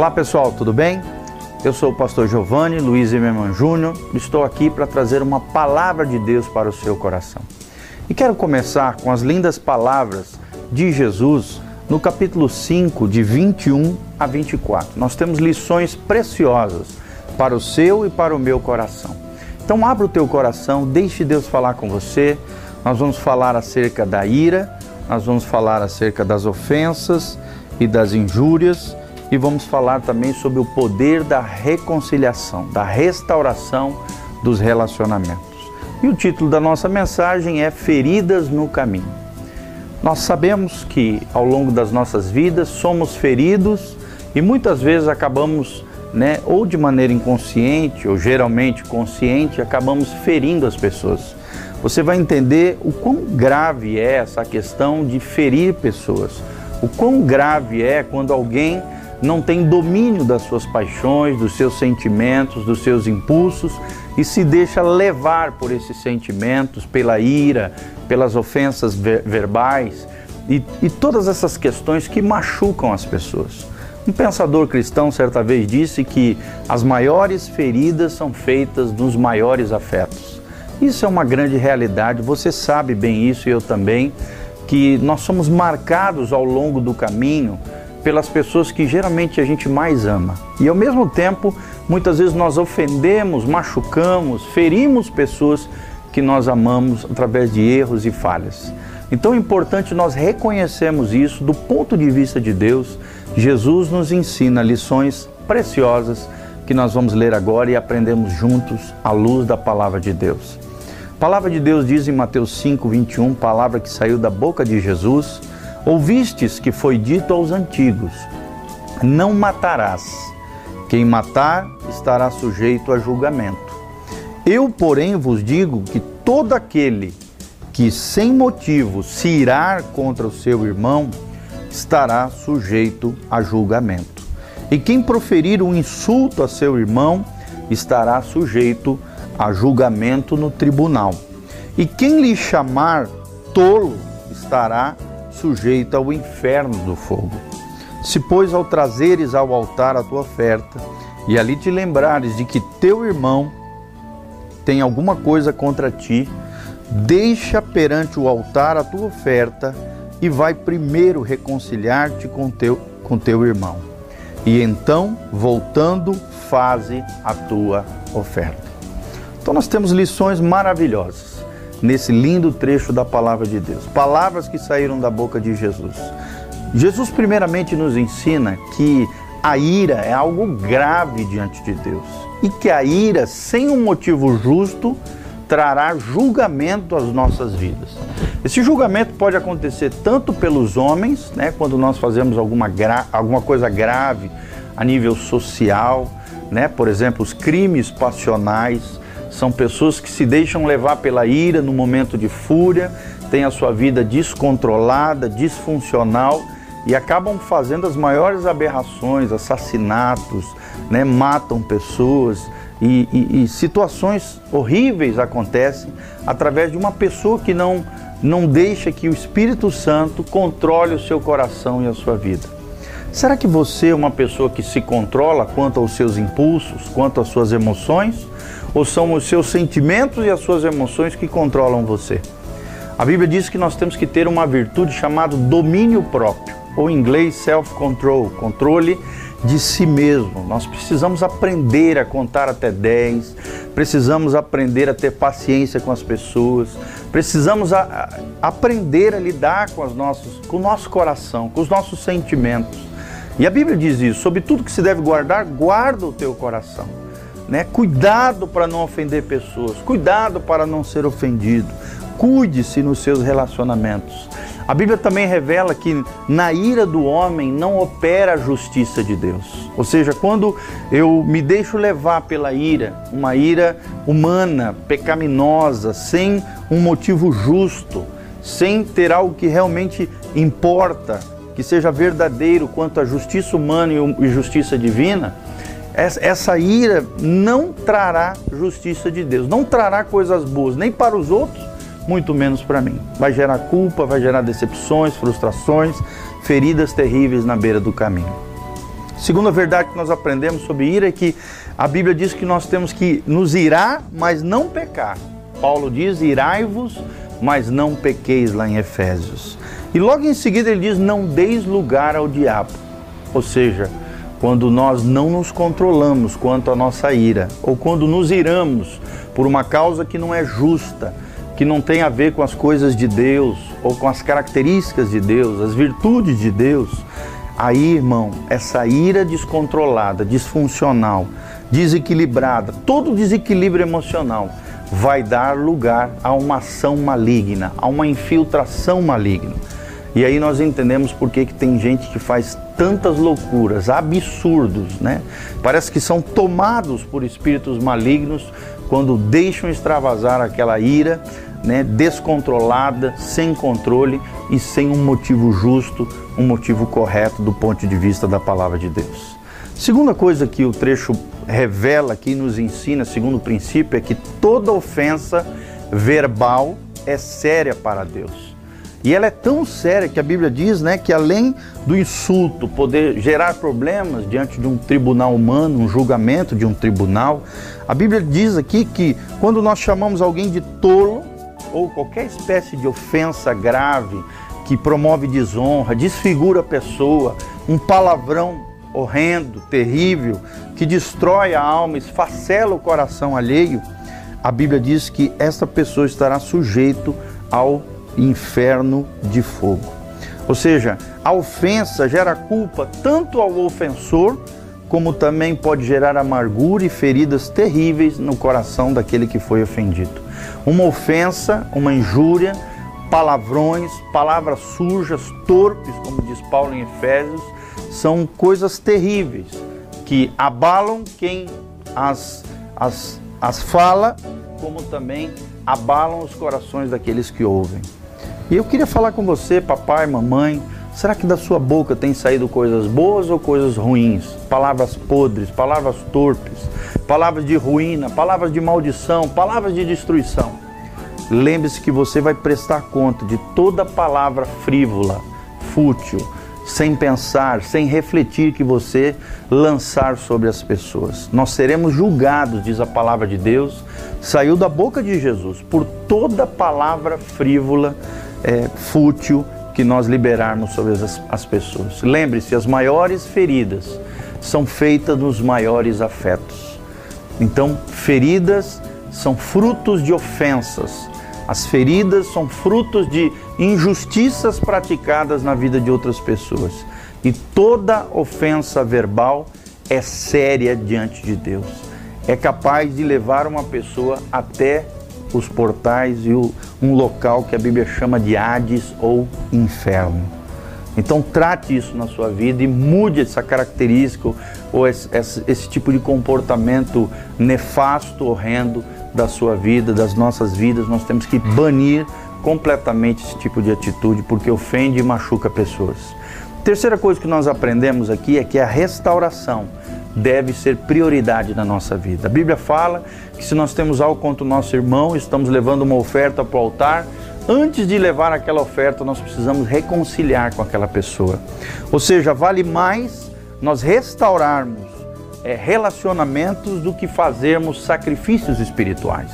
Olá pessoal, tudo bem? Eu sou o pastor Giovanni Luiz Emerman Júnior, estou aqui para trazer uma palavra de Deus para o seu coração. E quero começar com as lindas palavras de Jesus no capítulo 5, de 21 a 24. Nós temos lições preciosas para o seu e para o meu coração. Então abra o teu coração, deixe Deus falar com você. Nós vamos falar acerca da ira, nós vamos falar acerca das ofensas e das injúrias e vamos falar também sobre o poder da reconciliação, da restauração dos relacionamentos. E o título da nossa mensagem é Feridas no Caminho. Nós sabemos que ao longo das nossas vidas somos feridos e muitas vezes acabamos, né, ou de maneira inconsciente ou geralmente consciente, acabamos ferindo as pessoas. Você vai entender o quão grave é essa questão de ferir pessoas. O quão grave é quando alguém não tem domínio das suas paixões, dos seus sentimentos, dos seus impulsos e se deixa levar por esses sentimentos, pela ira, pelas ofensas ver verbais e, e todas essas questões que machucam as pessoas. Um pensador cristão certa vez disse que as maiores feridas são feitas nos maiores afetos. Isso é uma grande realidade, você sabe bem isso e eu também, que nós somos marcados ao longo do caminho pelas pessoas que geralmente a gente mais ama. E ao mesmo tempo, muitas vezes nós ofendemos, machucamos, ferimos pessoas que nós amamos através de erros e falhas. Então é importante nós reconhecermos isso do ponto de vista de Deus. Jesus nos ensina lições preciosas que nós vamos ler agora e aprendemos juntos à luz da palavra de Deus. A palavra de Deus diz em Mateus 5, 21, palavra que saiu da boca de Jesus Ouvistes que foi dito aos antigos: Não matarás. Quem matar estará sujeito a julgamento. Eu, porém, vos digo que todo aquele que sem motivo se irar contra o seu irmão estará sujeito a julgamento. E quem proferir um insulto a seu irmão estará sujeito a julgamento no tribunal. E quem lhe chamar tolo estará sujeito ao inferno do fogo. Se, pois, ao trazeres ao altar a tua oferta, e ali te lembrares de que teu irmão tem alguma coisa contra ti, deixa perante o altar a tua oferta e vai primeiro reconciliar-te com teu, com teu irmão. E então, voltando, faze a tua oferta. Então, nós temos lições maravilhosas nesse lindo trecho da palavra de Deus. Palavras que saíram da boca de Jesus. Jesus, primeiramente, nos ensina que a ira é algo grave diante de Deus e que a ira, sem um motivo justo, trará julgamento às nossas vidas. Esse julgamento pode acontecer tanto pelos homens, né, quando nós fazemos alguma, alguma coisa grave a nível social, né, por exemplo, os crimes passionais, são pessoas que se deixam levar pela ira no momento de fúria, têm a sua vida descontrolada, disfuncional e acabam fazendo as maiores aberrações, assassinatos, né? matam pessoas e, e, e situações horríveis acontecem através de uma pessoa que não, não deixa que o Espírito Santo controle o seu coração e a sua vida. Será que você é uma pessoa que se controla quanto aos seus impulsos, quanto às suas emoções? Ou são os seus sentimentos e as suas emoções que controlam você? A Bíblia diz que nós temos que ter uma virtude chamada domínio próprio, ou em inglês self-control, controle de si mesmo. Nós precisamos aprender a contar até 10, precisamos aprender a ter paciência com as pessoas, precisamos a, a aprender a lidar com, as nossos, com o nosso coração, com os nossos sentimentos. E a Bíblia diz isso: sobre tudo que se deve guardar, guarda o teu coração né? Cuidado para não ofender pessoas, cuidado para não ser ofendido. Cuide-se nos seus relacionamentos. A Bíblia também revela que na ira do homem não opera a justiça de Deus. Ou seja, quando eu me deixo levar pela ira, uma ira humana, pecaminosa, sem um motivo justo, sem ter algo que realmente importa, que seja verdadeiro quanto à justiça humana e justiça divina, essa ira não trará justiça de Deus, não trará coisas boas, nem para os outros, muito menos para mim. Vai gerar culpa, vai gerar decepções, frustrações, feridas terríveis na beira do caminho. Segunda verdade que nós aprendemos sobre ira é que a Bíblia diz que nós temos que nos irar, mas não pecar. Paulo diz: irai-vos, mas não pequeis, lá em Efésios. E logo em seguida ele diz: não deis lugar ao diabo. Ou seja, quando nós não nos controlamos quanto à nossa ira, ou quando nos iramos por uma causa que não é justa, que não tem a ver com as coisas de Deus, ou com as características de Deus, as virtudes de Deus, aí, irmão, essa ira descontrolada, disfuncional, desequilibrada, todo desequilíbrio emocional vai dar lugar a uma ação maligna, a uma infiltração maligna. E aí nós entendemos por que, que tem gente que faz tantas loucuras, absurdos, né? Parece que são tomados por espíritos malignos quando deixam extravasar aquela ira, né, descontrolada, sem controle e sem um motivo justo, um motivo correto do ponto de vista da palavra de Deus. Segunda coisa que o trecho revela aqui, nos ensina, segundo o princípio, é que toda ofensa verbal é séria para Deus. E ela é tão séria que a Bíblia diz né, que além do insulto poder gerar problemas diante de um tribunal humano, um julgamento de um tribunal, a Bíblia diz aqui que quando nós chamamos alguém de tolo ou qualquer espécie de ofensa grave que promove desonra, desfigura a pessoa, um palavrão horrendo, terrível, que destrói a alma, esfacela o coração alheio, a Bíblia diz que essa pessoa estará sujeito ao inferno de fogo. Ou seja, a ofensa gera culpa tanto ao ofensor, como também pode gerar amargura e feridas terríveis no coração daquele que foi ofendido. Uma ofensa, uma injúria, palavrões, palavras sujas, torpes, como diz Paulo em Efésios, são coisas terríveis que abalam quem as, as, as fala, como também abalam os corações daqueles que ouvem. E eu queria falar com você, papai, mamãe, será que da sua boca tem saído coisas boas ou coisas ruins? Palavras podres, palavras torpes, palavras de ruína, palavras de maldição, palavras de destruição. Lembre-se que você vai prestar conta de toda palavra frívola, fútil, sem pensar, sem refletir que você lançar sobre as pessoas. Nós seremos julgados, diz a palavra de Deus, saiu da boca de Jesus, por toda palavra frívola é, fútil que nós liberarmos sobre as, as pessoas. Lembre-se, as maiores feridas são feitas nos maiores afetos. Então, feridas são frutos de ofensas. As feridas são frutos de injustiças praticadas na vida de outras pessoas. E toda ofensa verbal é séria diante de Deus. É capaz de levar uma pessoa até os portais e o, um local que a Bíblia chama de Hades ou inferno. Então trate isso na sua vida e mude essa característica ou esse, esse, esse tipo de comportamento nefasto, horrendo da sua vida, das nossas vidas. Nós temos que banir completamente esse tipo de atitude porque ofende e machuca pessoas. Terceira coisa que nós aprendemos aqui é que a restauração deve ser prioridade na nossa vida. A Bíblia fala que se nós temos algo contra o nosso irmão, estamos levando uma oferta para o altar, antes de levar aquela oferta, nós precisamos reconciliar com aquela pessoa. Ou seja, vale mais nós restaurarmos é, relacionamentos do que fazermos sacrifícios espirituais.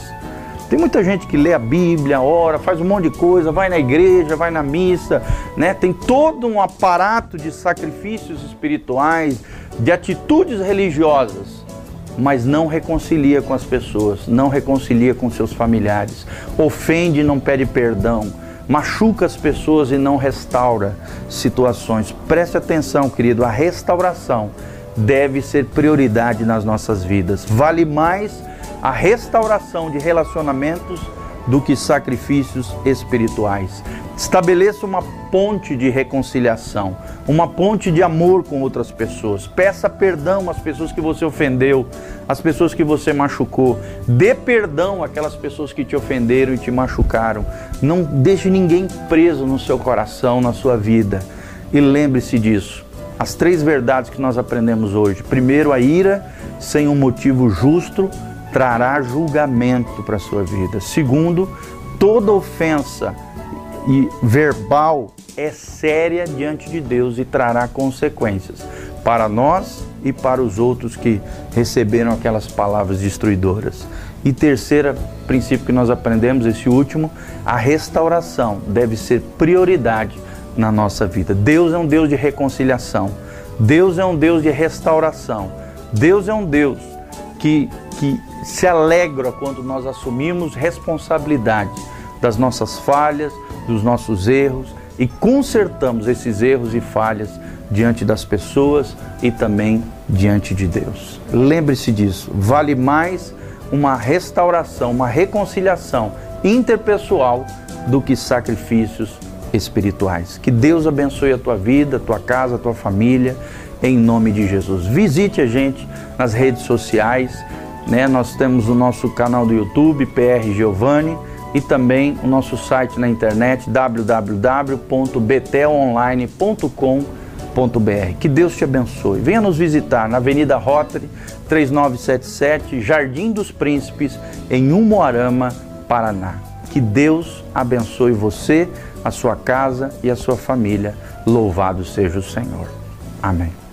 Tem muita gente que lê a Bíblia, ora, faz um monte de coisa, vai na igreja, vai na missa, né? Tem todo um aparato de sacrifícios espirituais, de atitudes religiosas, mas não reconcilia com as pessoas, não reconcilia com seus familiares, ofende e não pede perdão, machuca as pessoas e não restaura situações. Preste atenção, querido, a restauração deve ser prioridade nas nossas vidas. Vale mais a restauração de relacionamentos do que sacrifícios espirituais. Estabeleça uma ponte de reconciliação, uma ponte de amor com outras pessoas. Peça perdão às pessoas que você ofendeu, às pessoas que você machucou. Dê perdão àquelas pessoas que te ofenderam e te machucaram. Não deixe ninguém preso no seu coração, na sua vida. E lembre-se disso. As três verdades que nós aprendemos hoje. Primeiro, a ira sem um motivo justo trará julgamento para a sua vida. Segundo, toda ofensa e verbal é séria diante de Deus e trará consequências. para nós e para os outros que receberam aquelas palavras destruidoras. E terceiro princípio que nós aprendemos, esse último, a restauração deve ser prioridade na nossa vida. Deus é um Deus de reconciliação. Deus é um Deus de restauração. Deus é um Deus que, que se alegra quando nós assumimos responsabilidade das nossas falhas, dos nossos erros e consertamos esses erros e falhas diante das pessoas e também diante de Deus. Lembre-se disso, vale mais uma restauração, uma reconciliação interpessoal do que sacrifícios espirituais. Que Deus abençoe a tua vida, a tua casa, a tua família, em nome de Jesus. Visite a gente nas redes sociais, né? Nós temos o nosso canal do YouTube, PR Giovanni e também o nosso site na internet www.betelonline.com.br. Que Deus te abençoe. Venha nos visitar na Avenida Rotary, 3977, Jardim dos Príncipes, em Umuarama, Paraná. Que Deus abençoe você, a sua casa e a sua família. Louvado seja o Senhor. Amém.